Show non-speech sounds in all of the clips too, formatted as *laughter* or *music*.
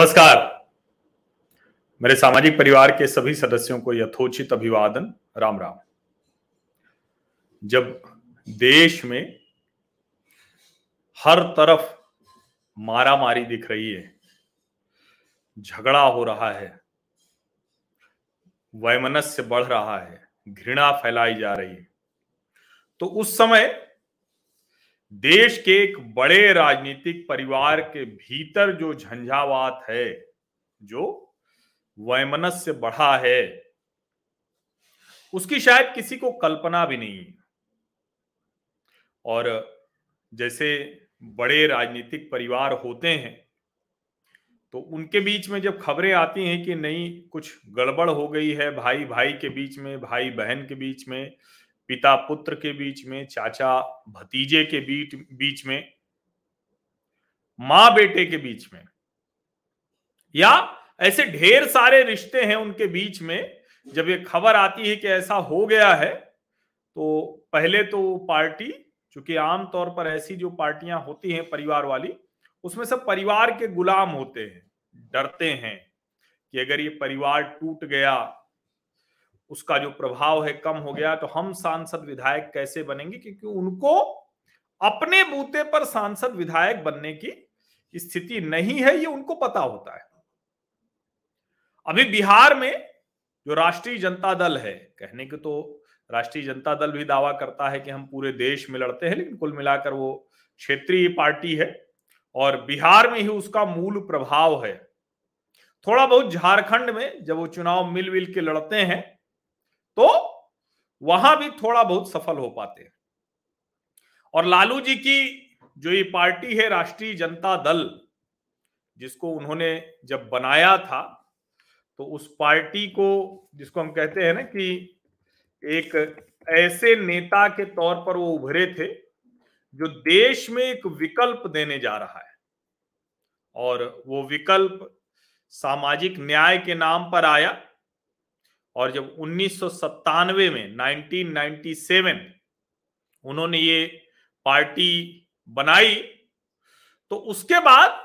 नमस्कार। मेरे सामाजिक परिवार के सभी सदस्यों को यथोचित अभिवादन। राम राम। जब देश में हर तरफ़ मारा मारी दिख रही है, झगड़ा हो रहा है, वैमनस्य बढ़ रहा है, घृणा फैलाई जा रही है तो उस समय देश के एक बड़े राजनीतिक परिवार के भीतर जो झंझावात है, जो वैमनस्य बढ़ा है, उसकी शायद किसी को कल्पना भी नहीं है। और जैसे बड़े राजनीतिक परिवार होते हैं तो उनके बीच में जब खबरें आती हैं कि नहीं, कुछ गड़बड़ हो गई है भाई भाई के बीच में भाई बहन के बीच में पिता पुत्र के बीच में, चाचा भतीजे के बीच बीच में, माँ बेटे के बीच में, या ऐसे ढेर सारे रिश्ते हैं उनके बीच में, जब ये खबर आती है कि ऐसा हो गया है तो पहले तो पार्टी, चूँकि आमतौर पर ऐसी जो पार्टियाँ होती हैं परिवार वाली, उसमें सब परिवार के गुलाम होते हैं, डरते हैं कि अगर ये परिवार टूट गया उसका जो प्रभाव है कम हो गया तो हम सांसद विधायक कैसे बनेंगे? क्योंकि उनको अपने बूते पर सांसद विधायक बनने की स्थिति नहीं है, ये उनको पता होता है। अभी बिहार में जो राष्ट्रीय जनता दल है, कहने के तो राष्ट्रीय जनता दल भी दावा करता है कि हम पूरे देश में लड़ते हैं, लेकिन कुल मिलाकर वो क्षेत्रीय पार्टी है और बिहार में ही उसका मूल प्रभाव है। थोड़ा बहुत झारखंड में जब वो चुनाव मिल मिल के लड़ते हैं तो वहाँ भी थोड़ा बहुत सफल हो पाते हैं। और लालू जी की जो ये पार्टी है, राष्ट्रीय जनता दल, जिसको उन्होंने जब बनाया था तो उस पार्टी को, जिसको हम कहते हैं ना कि एक ऐसे नेता के तौर पर वो उभरे थे, जो देश में एक विकल्प देने जा रहा है। और वो विकल्प सामाजिक न्याय के नाम पर आया और जब उन्नीस सौ सत्तानवे में 1997 उन्होंने ये पार्टी बनाई तो उसके बाद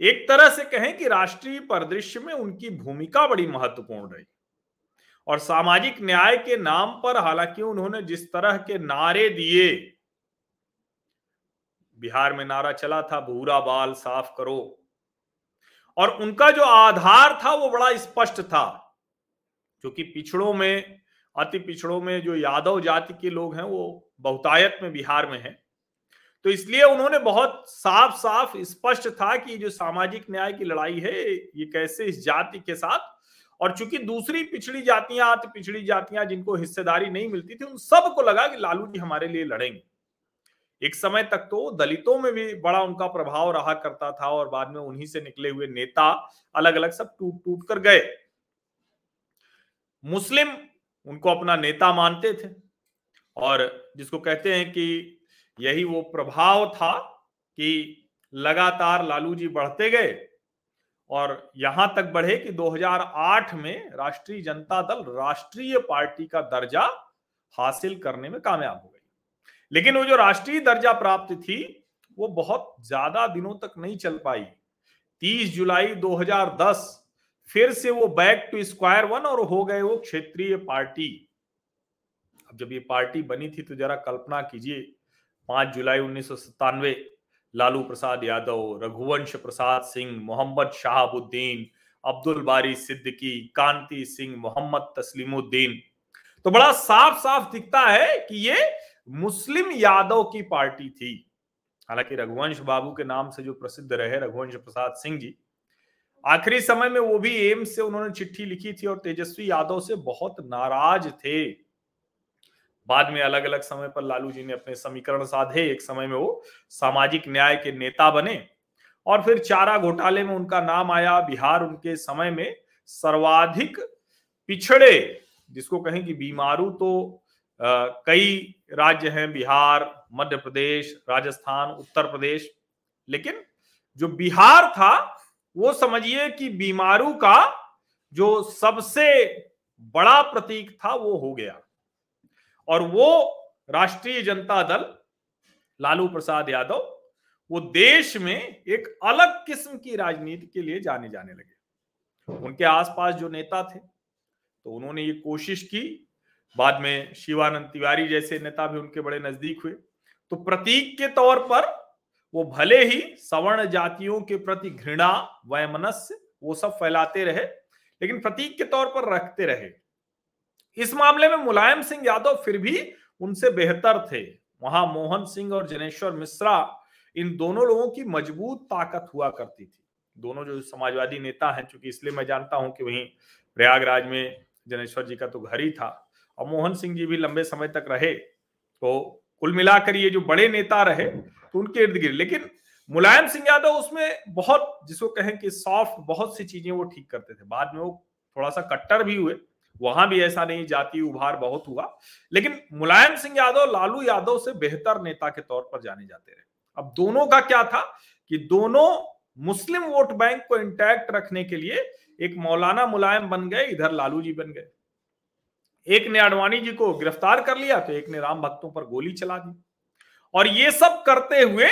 एक तरह से कहें कि राष्ट्रीय परिदृश्य में उनकी भूमिका बड़ी महत्वपूर्ण रही। और सामाजिक न्याय के नाम पर हालाँकि उन्होंने जिस तरह के नारे दिए, बिहार में नारा चला था भूरा बाल साफ़ करो, और उनका जो आधार था वो बड़ा स्पष्ट था। क्योंकि पिछड़ों में, अति पिछड़ों में जो यादव जाति के लोग हैं, वो बहुतायत में बिहार में है। तो इसलिए उन्होंने बहुत साफ़ साफ़ स्पष्ट था कि जो सामाजिक न्याय की लड़ाई है, ये कैसे इस जाति के साथ और चूँकि दूसरी पिछड़ी जातियाँ, अति पिछड़ी जातियाँ जिनको हिस्सेदारी नहीं मिलती थी, उन सबको लगा कि लालू जी हमारे लिए लड़ेंगे। एक समय तक तो दलितों में भी बड़ा उनका प्रभाव रहा करता था और बाद में उन्हीं से निकले हुए नेता अलग अलग सब टूट टूट कर गए। मुस्लिम उनको अपना नेता मानते थे और जिसको कहते हैं कि यही वो प्रभाव था कि लगातार लालू जी बढ़ते गए और यहाँ तक बढ़े कि 2008 में राष्ट्रीय जनता दल राष्ट्रीय पार्टी का दर्जा हासिल करने में कामयाब हो गई। लेकिन वो जो राष्ट्रीय दर्जा प्राप्त थी, वो बहुत ज़्यादा दिनों तक नहीं चल पाई। 30 जुलाई 2010 फिर से वो बैक टू स्क्वायर वन और हो गए वो क्षेत्रीय पार्टी। अब जब ये पार्टी बनी थी तो जरा कल्पना कीजिए, पाँच जुलाई उन्नीस सौ सत्तानवे, लालू प्रसाद यादव, रघुवंश प्रसाद सिंह, मोहम्मद शाहबुद्दीन, अब्दुल बारी सिद्दीकी, कांति सिंह, मोहम्मद तस्लीमुद्दीन। तो बड़ा साफ़ साफ़ दिखता है कि ये मुस्लिम यादव की पार्टी थी। हालाँकि रघुवंश बाबू के नाम से जो प्रसिद्ध रहे रघुवंश प्रसाद सिंह जी आखिरी समय में वो भी एम्स से उन्होंने चिट्ठी लिखी थी और तेजस्वी यादव से बहुत नाराज़ थे। बाद में अलग अलग समय पर लालू जी ने अपने समीकरण साधे। एक समय में वो सामाजिक न्याय के नेता बने और फिर चारा घोटाले में उनका नाम आया। बिहार उनके समय में सर्वाधिक पिछड़े जिसको कहें कि बीमारू तो आ, कई राज्य हैं बिहार मध्य प्रदेश राजस्थान उत्तर प्रदेश। लेकिन जो बिहार था वो समझिए कि बीमारू का जो सबसे बड़ा प्रतीक था वो हो गया। और वो राष्ट्रीय जनता दल, लालू प्रसाद यादव, वो देश में एक अलग किस्म की राजनीति के लिए जाने जाने लगे। उनके आसपास जो नेता थे तो उन्होंने ये कोशिश की। बाद में शिवानंद तिवारी जैसे नेता भी उनके बड़े नज़दीक हुए। तो प्रतीक के तौर पर वो भले ही सवर्ण जातियों के प्रति घृणा वयमनस्य वो सब फैलाते रहे, लेकिन प्रतीक के तौर पर रखते रहे। इस मामले में मुलायम सिंह यादव फिर भी उनसे बेहतर थे। वहाँ मोहन सिंह और जनेश्वर मिश्रा, इन दोनों लोगों की मज़बूत ताकत हुआ करती थी। दोनों जो समाजवादी नेता हैं, चूँकि इसलिए मैं जानता हूँ कि वहीं प्रयागराज में जनेश्वर जी का तो घर ही था। और मोहन सिंह जी भी लंबे समय तक रहे तो कुल मिलाकर ये जो बड़े नेता रहे तो उनके इर्द गिर्द। लेकिन मुलायम सिंह यादव उसमें बहुत, जिसको कहें कि सॉफ्ट बहुत सी चीज़ें वो ठीक करते थे। बाद में वो थोड़ा सा कट्टर भी हुए। वहाँ भी ऐसा नहीं जाति उभार बहुत हुआ। लेकिन मुलायम सिंह यादव, लालू यादव से बेहतर नेता के तौर पर जाने जाते रहे। अब दोनों का क्या था कि दोनों मुस्लिम वोट बैंक को इंटैक्ट रखने के लिए एक मौलाना मुलायम बन गए, इधर लालू जी बन गए। एक ने अडवाणी जी को गिरफ़्तार कर लिया तो एक ने राम भक्तों पर गोली चला दी। और ये सब करते हुए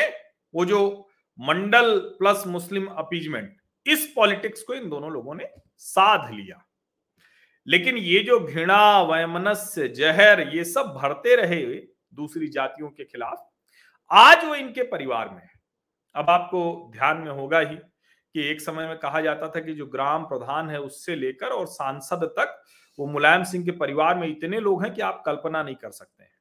वो जो मंडल प्लस मुस्लिम अपीजमेंट, इस पॉलिटिक्स को इन दोनों लोगों ने साध लिया। लेकिन ये जो घृणा वयमनस्य जहर, ये सब भरते रहे दूसरी जातियों के खिलाफ, आज वो इनके परिवार में है। अब आपको ध्यान में होगा ही कि एक समय में कहा जाता था कि जो ग्राम प्रधान है उससे लेकर और सांसद तक वो मुलायम सिंह के परिवार में इतने लोग हैं कि आप कल्पना नहीं कर सकते हैं।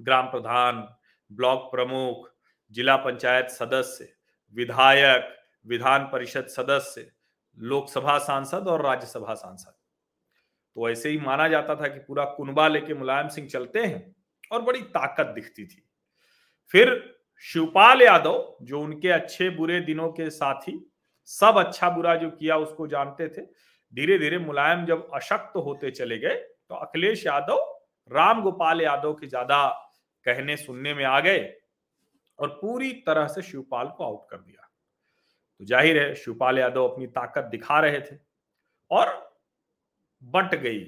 ग्राम प्रधान, ब्लॉक प्रमुख, जिला पंचायत सदस्य, विधायक, विधान परिषद सदस्य, लोकसभा सांसद और राज्यसभा सांसद। तो ऐसे ही माना जाता था कि पूरा कुनबा लेके मुलायम सिंह चलते हैं और बड़ी ताकत दिखती थी। फिर शिवपाल यादव, जो उनके अच्छे बुरे दिनों के साथी, सब अच्छा बुरा जो किया उसको जानते थे धीरे धीरे मुलायम जब अशक्त होते चले गए तो अखिलेश यादव, राम गोपाल यादव के ज़्यादा कहने सुनने में आ गए और पूरी तरह से शिवपाल को आउट कर दिया। तो ज़ाहिर है, शिवपाल यादव अपनी ताकत दिखा रहे थे और बट गई।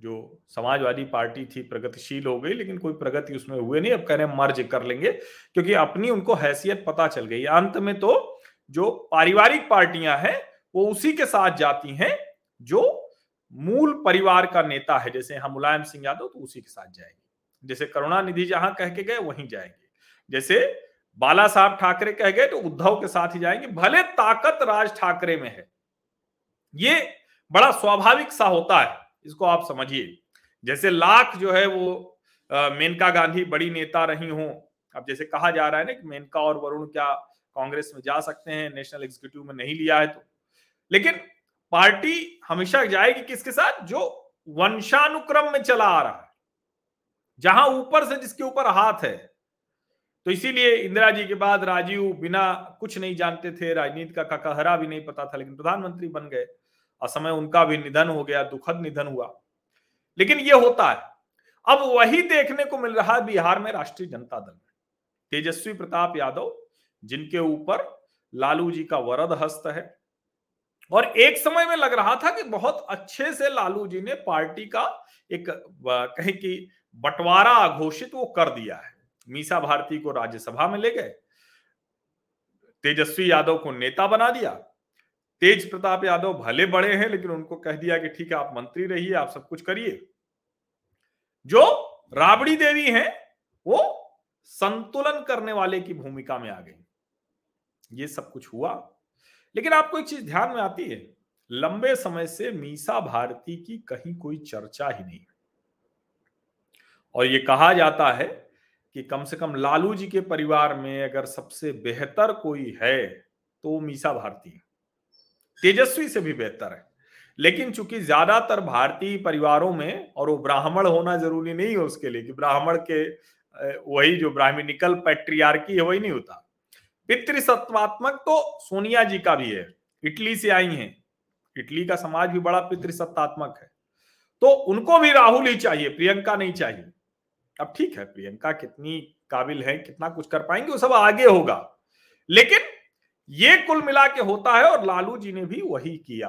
जो समाजवादी पार्टी थी, प्रगतिशील हो गई, लेकिन कोई प्रगति उसमें हुए नहीं। अब कह रहे मर्ज कर लेंगे, क्योंकि अपनी उनको हैसियत पता चल गई। अंत में तो जो पारिवारिक पार्टियाँ हैं वो उसी के साथ जाती हैं जो मूल परिवार का नेता है। जैसे हम मुलायम सिंह यादव तो उसी के साथ जाएँगे। जैसे करुणानिधि जहाँ कह के गए, वहीं जाएँगे। जैसे बाला साहब ठाकरे कह गए तो उद्धव के साथ ही जाएँगे। भले ताकत राज ठाकरे में है, ये बड़ा स्वाभाविक सा होता है, इसको आप समझिए। जैसे लाख जो है वो मेनका गांधी बड़ी नेता रही हो। अब जैसे कहा जा रहा है ना कि मेनका और वरुण क्या कांग्रेस में जा सकते हैं, नेशनल एग्जीक्यूटिव में नहीं लिया है तो लेकिन पार्टी हमेशा जाएगी किसके साथ? जो वंशानुक्रम में चला आ रहा है, जहाँ ऊपर से जिसके ऊपर हाथ है। तो इसीलिए इंदिरा जी के बाद राजीव बिना कुछ नहीं जानते थे, राजनीति का ककहरा भी नहीं पता था, लेकिन प्रधानमंत्री बन गए। असमय उनका भी निधन हो गया, दुखद निधन हुआ। लेकिन यह होता है। अब वही देखने को मिल रहा है बिहार में राष्ट्रीय जनता दल में। तेजस्वी प्रताप यादव, जिनके ऊपर लालू जी का वरद हस्त है और एक समय में लग रहा था कि बहुत अच्छे से लालू जी ने पार्टी का एक कहें कि बंटवारा घोषित वो कर दिया है। मीसा भारती को राज्यसभा में ले गए, तेजस्वी यादव को नेता बना दिया। तेज प्रताप यादव भले बड़े हैं, लेकिन उनको कह दिया कि ठीक है, आप मंत्री रहिए, आप सब कुछ करिए। जो राबड़ी देवी हैं, वो संतुलन करने वाले की भूमिका में आ गई। ये सब कुछ हुआ। लेकिन आपको एक चीज़ ध्यान में आती है, लंबे समय से मीसा भारती की कहीं कोई चर्चा ही नहीं। और ये कहा जाता है कि कम से कम लालू जी के परिवार में अगर सबसे बेहतर कोई है तो मीसा भारती तेजस्वी से भी बेहतर है। लेकिन चूँकि ज़्यादातर भारतीय परिवारों में, और वो ब्राह्मण होना ज़रूरी नहीं है उसके लिए, कि ब्राह्मण के वही जो ब्राह्मणिकल पैट्रियार्की है, वही नहीं होता। पितृसत्वात्मक तो सोनिया जी का भी है, इटली से आई हैं। इटली का समाज भी बड़ा पितृसत्तात्मक है। तो उनको भी राहुल ही चाहिए, प्रियंका नहीं चाहिए। अब ठीक है, प्रियंका कितनी काबिल है, कितना कुछ कर पाएँगे, वो सब आगे होगा। लेकिन ये कुल मिला के होता है और लालू जी ने भी वही किया।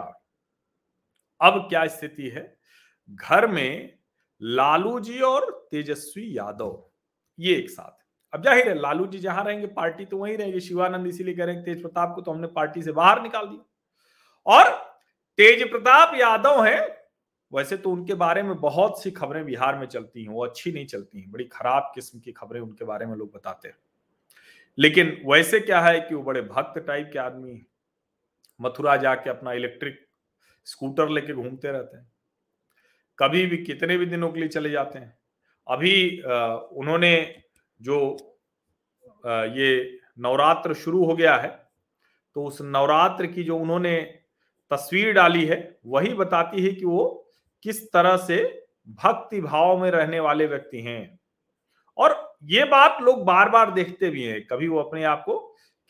अब क्या स्थिति है? घर में लालू जी और तेजस्वी यादव, ये एक साथ अब ज़ाहिर है लालू जी जहाँ रहेंगे, पार्टी तो वहीं रहेगी। शिवानंद इसीलिए कह रहे हैं तेज प्रताप को तो हमने पार्टी से बाहर निकाल दिया। और तेज प्रताप यादव हैं, वैसे तो उनके बारे में बहुत सी खबरें बिहार में चलती हैं, वो अच्छी नहीं चलती हैं, बड़ी खराब किस्म की खबरें उनके बारे में लोग बताते हैं। लेकिन वैसे क्या है कि वो बड़े भक्त टाइप के आदमी मथुरा जाके अपना इलेक्ट्रिक स्कूटर लेके घूमते रहते हैं। कभी भी कितने भी दिनों के लिए चले जाते हैं। अभी उन्होंने जो ये नवरात्र शुरू हो गया है तो उस नवरात्र की जो उन्होंने तस्वीर डाली है, वही बताती है कि वो किस तरह से भक्ति भाव में रहने वाले व्यक्ति हैं। और ये बात लोग बार बार देखते भी हैं। कभी वो अपने आप को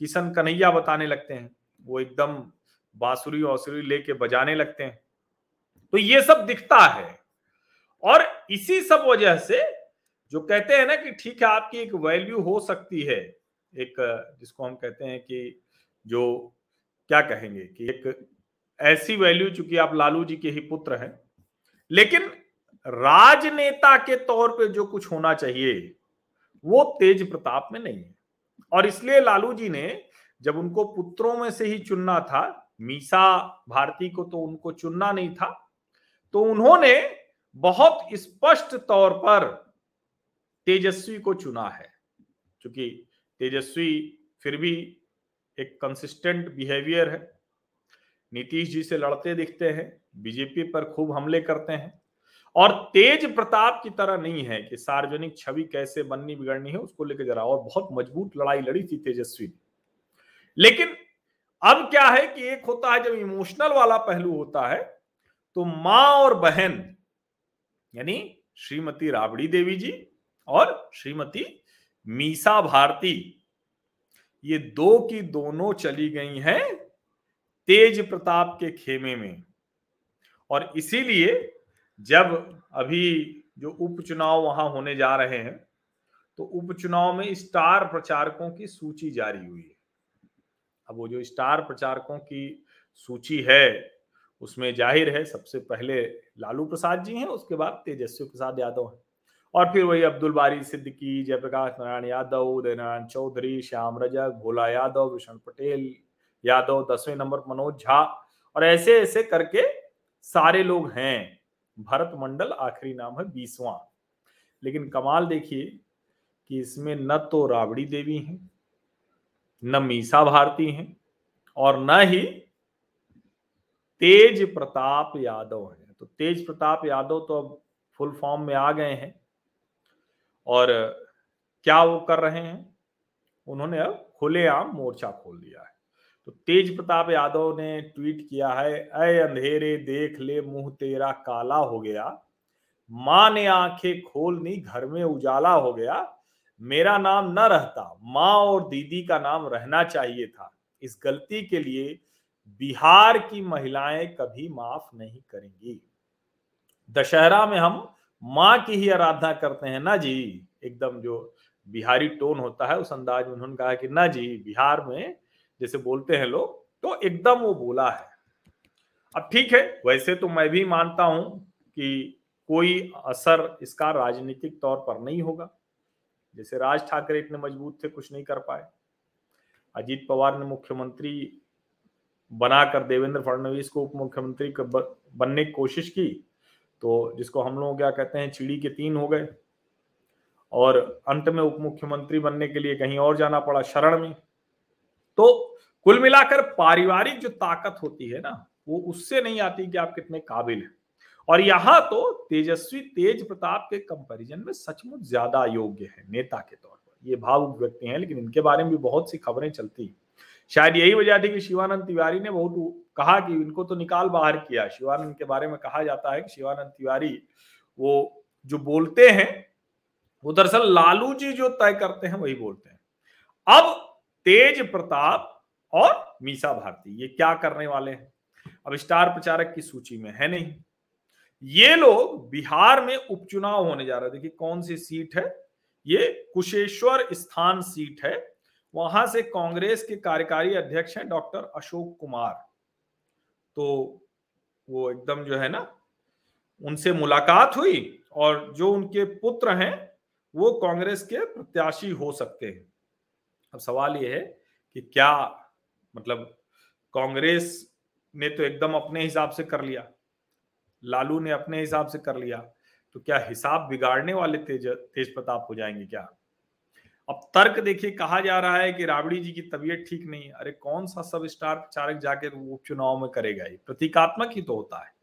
किशन कन्हैया बताने लगते हैं, वो एकदम बांसुरी वासुरी लेके बजाने लगते हैं। तो ये सब दिखता है। और इसी सब वजह से जो कहते हैं ना कि ठीक है, आपकी एक वैल्यू हो सकती है, एक, जिसको हम कहते हैं कि जो, क्या कहेंगे कि एक ऐसी वैल्यू, चूँकि आप लालू जी के ही पुत्र हैं, लेकिन राजनेता के तौर पे जो कुछ होना चाहिए, वो तेज प्रताप में नहीं है। और इसलिए लालू जी ने जब उनको पुत्रों में से ही चुनना था, मीसा भारती को तो उनको चुनना नहीं था तो उन्होंने बहुत स्पष्ट तौर पर तेजस्वी को चुना है क्योंकि तेजस्वी फिर भी एक कंसिस्टेंट बिहेवियर है। नीतीश जी से लड़ते दिखते हैं, बीजेपी पर खूब हमले करते हैं। और तेज प्रताप की तरह नहीं है कि सार्वजनिक छवि कैसे बननी बिगड़नी है, उसको लेकर जरा और बहुत मज़बूत लड़ाई लड़ी थी तेजस्वी ने। लेकिन अब क्या है कि एक होता है, जब इमोशनल वाला पहलू होता है तो माँ और बहन, यानी श्रीमती राबड़ी देवी जी और श्रीमती मीसा भारती, ये दो की दोनों चली गई हैं तेज प्रताप के खेमे में। और इसीलिए जब अभी जो उपचुनाव वहाँ होने जा रहे हैं तो उपचुनाव में स्टार प्रचारकों की सूची जारी हुई है। अब वो जो स्टार प्रचारकों की सूची है, उसमें ज़ाहिर है सबसे पहले लालू प्रसाद जी हैं, उसके बाद तेजस्वी प्रसाद यादव हैं। और फिर वही अब्दुल बारी सिद्दीकी, जयप्रकाश नारायण यादव उदय नारायण चौधरी, श्याम रजक, भोला यादव विष्णु पटेल यादव, दसवें नंबर मनोज झा और ऐसे ऐसे करके सारे लोग हैं। भरत मंडल आखिरी नाम है बीसवां। लेकिन कमाल देखिए कि इसमें न तो राबड़ी देवी हैं, न मीसा भारती हैं और न ही तेज प्रताप यादव हैं। तो तेज प्रताप यादव तो अब फुल फॉर्म में आ गए हैं। और क्या वो कर रहे हैं? उन्होंने अब खुलेआम मोर्चा खोल दिया है। तो तेज प्रताप यादव ने ट्वीट किया है अय अंधेरे देख ले, मुँह तेरा काला हो गया। माँ ने आँखें खोलनी, घर में उजाला हो गया। मेरा नाम न रहता, माँ और दीदी का नाम रहना चाहिए था। इस गलती के लिए बिहार की महिलाएँ कभी माफ़ नहीं करेंगी। दशहरा में हम माँ की ही आराधना करते हैं। ना जी, एकदम जो बिहारी टोन होता है उस अंदाज में उन्होंने कहा कि ना जी, बिहार में जैसे बोलते हैं लोग तो एकदम वो बोला है। अब ठीक है, वैसे तो मैं भी मानता हूँ कि कोई असर इसका राजनीतिक तौर पर नहीं होगा। जैसे राज ठाकरे इतने मज़बूत थे, कुछ नहीं कर पाए। अजीत पवार ने मुख्यमंत्री बनाकर देवेंद्र फडणवीस को उप मुख्यमंत्री बनने की कोशिश की। तो जिसको हम लोग क्या कहते हैं, चिड़ी के तीन हो गए। और अंत में उप मुख्यमंत्री बनने के लिए कहीं और जाना पड़ा शरण में। तो कुल मिलाकर पारिवारिक जो ताकत होती है ना, वो उससे नहीं आती कि आप कितने काबिल हैं। और यहाँ तो तेजस्वी तेज प्रताप के कंपैरिजन में सचमुच ज़्यादा योग्य है नेता के तौर पर। ये भावुक व्यक्ति हैं, लेकिन इनके बारे में भी बहुत सी खबरें चलती शायद यही वजह थी कि शिवानंद तिवारी ने बहुत कहा कि इनको तो निकाल बाहर किया। शिवानंद के बारे में कहा जाता है कि शिवानंद तिवारी वो जो बोलते हैं, वो दरअसल लालू जी जो तय करते हैं, वही बोलते हैं। अब तेज प्रताप और मीसा भारती, ये क्या करने वाले हैं? अब स्टार प्रचारक की सूची में है नहीं। ये लोग बिहार में उपचुनाव होने जा रहे देखिए, कौन सी सीट है? ये कुशेश्वर स्थान सीट है। वहाँ से कांग्रेस के कार्यकारी अध्यक्ष हैं डॉक्टर अशोक कुमार। तो वो एकदम जो है ना, उनसे मुलाकात हुई और जो उनके पुत्र हैं, वो कांग्रेस के प्रत्याशी हो सकते हैं। अब सवाल ये है कि क्या मतलब कांग्रेस ने तो एकदम अपने हिसाब से कर लिया, लालू ने अपने हिसाब से कर लिया तो क्या हिसाब बिगाड़ने वाले तेज तेज प्रताप हो जाएँगे क्या? अब तर्क देखिए, कहा जा रहा है कि राबड़ी जी की तबीयत ठीक नहीं अरे, कौन सा सब स्टार प्रचारक जाके उपचुनाव में करेगा ये? प्रतीकात्मक ही तो होता है।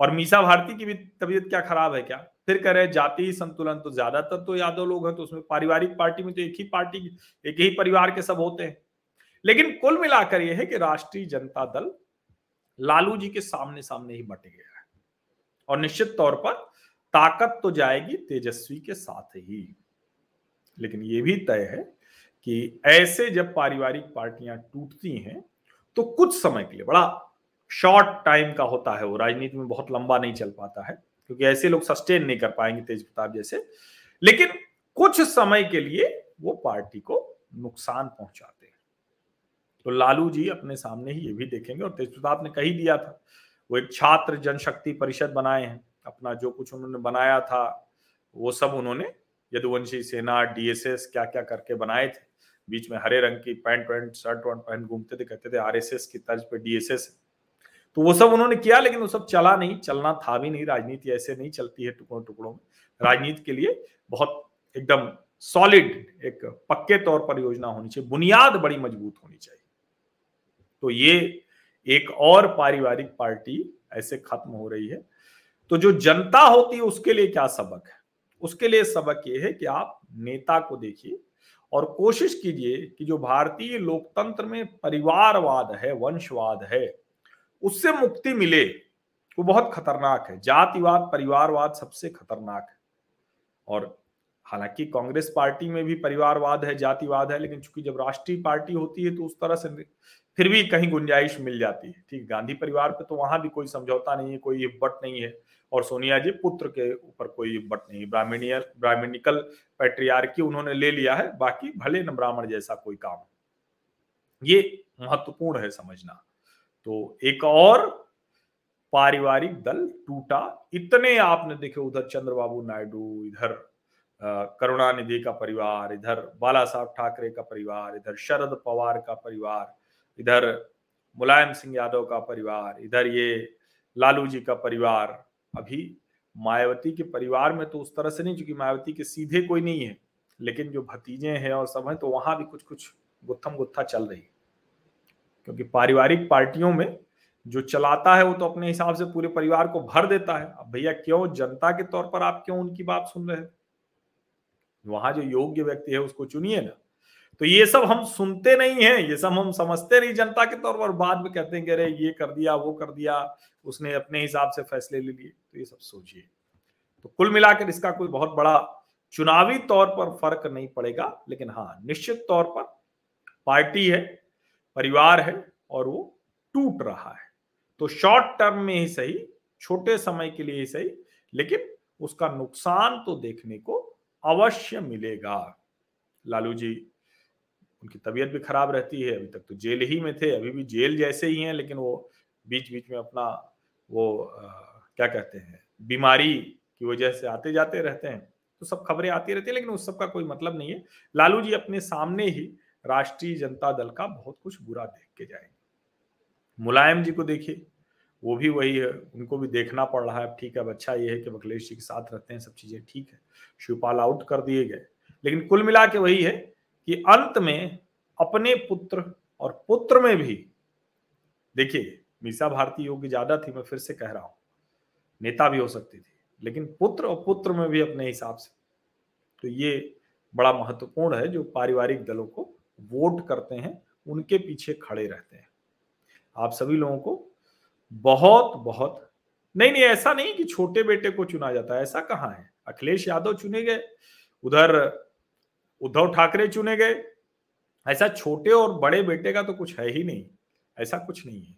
और मीसा भारती की भी तबीयत क्या खराब है क्या? फिर कह रहे जाति संतुलन तो ज़्यादातर तो यादव लोग हैं तो उसमें पारिवारिक पार्टी में तो एक ही पार्टी, एक ही परिवार के सब होते हैं। लेकिन कुल मिलाकर यह है कि राष्ट्रीय जनता दल लालू जी के सामने सामने ही बट गया है। और निश्चित तौर पर ताकत तो जाएगी तेजस्वी के साथ ही। लेकिन यह भी तय है कि ऐसे जब पारिवारिक पार्टियाँ टूटती हैं तो कुछ समय के लिए, बड़ा शॉर्ट टाइम का होता है वो, राजनीति में बहुत लंबा नहीं चल पाता है, क्योंकि ऐसे लोग सस्टेन नहीं कर पाएँगे तेज प्रताप जैसे। लेकिन कुछ समय के लिए वो पार्टी को नुकसान पहुंचाते हैं। तो लालू जी अपने सामने ही ये भी देखेंगे, और तेज प्रताप ने कही दिया था, वो एक छात्र जनशक्ति परिषद बनाए हैं, अपना जो कुछ उन्होंने बनाया था, वो सब उन्होंने यदुवंशी सेना डीएसएस क्या क्या करके बनाए थे? बीच में हरे रंग की पैंट पैंट, शर्ट वंट पहन घूमते थे, कहते थे आरएसएस की तर्ज पे डीएसएस तो वो सब उन्होंने किया, लेकिन वो सब चला नहीं, चलना था भी नहीं, राजनीति ऐसे नहीं चलती है टुकड़ों टुकड़ों में। राजनीति के लिए बहुत एकदम सॉलिड एक पक्के तौर पर योजना होनी चाहिए, बुनियाद बड़ी मज़बूत होनी चाहिए। तो ये एक और पारिवारिक पार्टी ऐसे खत्म हो रही है। तो जो जनता होती है, उसके लिए क्या सबक है? उसके लिए सबक ये है कि आप नेता को देखिए और कोशिश कीजिए कि जो भारतीय लोकतंत्र में परिवारवाद है, वंशवाद है, उससे मुक्ति मिले। वो बहुत खतरनाक है। जातिवाद, परिवारवाद सबसे खतरनाक है। और हालाँकि कांग्रेस पार्टी में भी परिवारवाद है, जातिवाद है, लेकिन चूँकि जब राष्ट्रीय पार्टी होती है तो उस तरह से फिर भी कहीं गुंजाइश मिल जाती है। ठीक, गांधी परिवार पे तो वहाँ भी कोई समझौता नहीं है, कोई बट नहीं है। और सोनिया जी पुत्र के ऊपर कोई बट नहीं ब्राह्मणियल ब्राह्मणिकल की उन्होंने ले लिया है, बाकी भले न ब्राह्मण जैसा कोई काम ये महत्वपूर्ण है समझना। तो एक और पारिवारिक दल टूटा। इतने आपने देखे उधर चंद्रबाबू नायडू, इधर करुणानिधि का परिवार, इधर बाला साहब ठाकरे का परिवार, इधर शरद पवार का परिवार, इधर मुलायम सिंह यादव का परिवार, इधर ये लालू जी का परिवार। अभी मायावती के परिवार में तो उस तरह से नहीं चूँकि मायावती के सीधे कोई नहीं है, लेकिन जो भतीजे हैं और सब हैं तो वहाँ भी कुछ कुछ गुत्थम गुत्था चल रही है। क्योंकि पारिवारिक पार्टियों में जो चलाता है, वो तो अपने हिसाब से पूरे परिवार को भर देता है। अब भैया, क्यों? जनता के तौर पर आप क्यों उनकी बात सुन रहे हैं? वहाँ जो योग्य व्यक्ति है उसको चुनिए ना। तो ये सब हम सुनते नहीं है, ये सब हम समझते नहीं, जनता के तौर पर बाद में कहते हैं कि अरे ये कर दिया, वो कर दिया, उसने अपने हिसाब से फैसले ले लिए तो ये सब सोचिए। तो कुल मिलाकर इसका कोई बहुत बड़ा चुनावी तौर पर फ़र्क नहीं पड़ेगा, लेकिन हाँ निश्चित तौर पर पार्टी है, परिवार है और वो टूट रहा है। तो शॉर्ट टर्म में ही सही, छोटे समय के लिए ही सही, लेकिन उसका नुकसान तो देखने को अवश्य मिलेगा। लालू जी उनकी तबीयत भी खराब रहती है अभी तक तो जेल ही में थे अभी भी जेल जैसे ही हैं लेकिन वो बीच बीच में अपना वो आ, क्या कहते हैं बीमारी की वजह से आते जाते रहते हैं। तो सब खबरें आती रहती है लेकिन उस सब का कोई मतलब नहीं है। लालू जी अपने सामने ही राष्ट्रीय जनता दल का बहुत कुछ बुरा देख के जाएँगे। मुलायम जी को देखिए। वो भी वही है, उनको भी देखना पड़ रहा है ठीक है, अब अच्छा ये है कि अखिलेश जी के साथ रहते हैं, सब चीज़ें ठीक है, शिवपाल आउट कर दिए गए। लेकिन कुल मिला के वही है कि अंत में अपने पुत्र और पुत्र में भी, देखिए, मीसा भारती योग्य ज़्यादा थी, मैं फिर से कह रहा हूँ, नेता भी हो सकती थी, लेकिन पुत्र और पुत्र में भी अपने हिसाब से। तो ये बड़ा महत्वपूर्ण है, जो पारिवारिक दलों को वोट करते हैं, उनके पीछे खड़े रहते हैं। आप सभी लोगों को बहुत बहुत। नहीं नहीं, ऐसा नहीं कि छोटे बेटे को चुना जाता है। ऐसा कहाँ है? अखिलेश यादव चुने गए, उधर उद्धव ठाकरे चुने गए। ऐसा छोटे और बड़े बेटे का तो कुछ है ही नहीं। ऐसा कुछ नहीं है।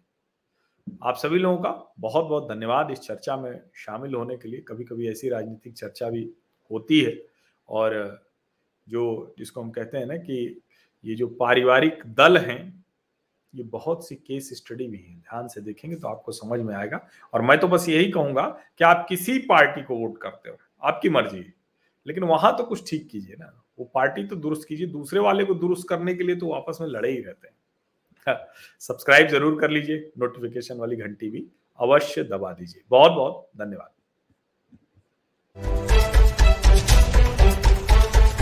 आप सभी लोगों का बहुत बहुत धन्यवाद इस चर्चा में शामिल होने के लिए। कभी कभी ऐसी राजनीतिक चर्चा भी होती है और जो जिसको हम कहते हैं ना कि ये जो पारिवारिक दल हैं ये बहुत सी केस स्टडी भी है, ध्यान से देखेंगे तो आपको समझ में आएगा। और मैं तो बस यही कहूँगा कि आप किसी पार्टी को वोट करते हो, आपकी मर्ज़ी है लेकिन वहाँ तो कुछ ठीक कीजिए ना। वो पार्टी तो दुरुस्त कीजिए, दूसरे वाले को दुरुस्त करने के लिए तो आपस में लड़े ही रहते हैं। *laughs* सब्सक्राइब ज़रूर कर लीजिए नोटिफिकेशन वाली घंटी भी अवश्य दबा दीजिए। बहुत बहुत धन्यवाद।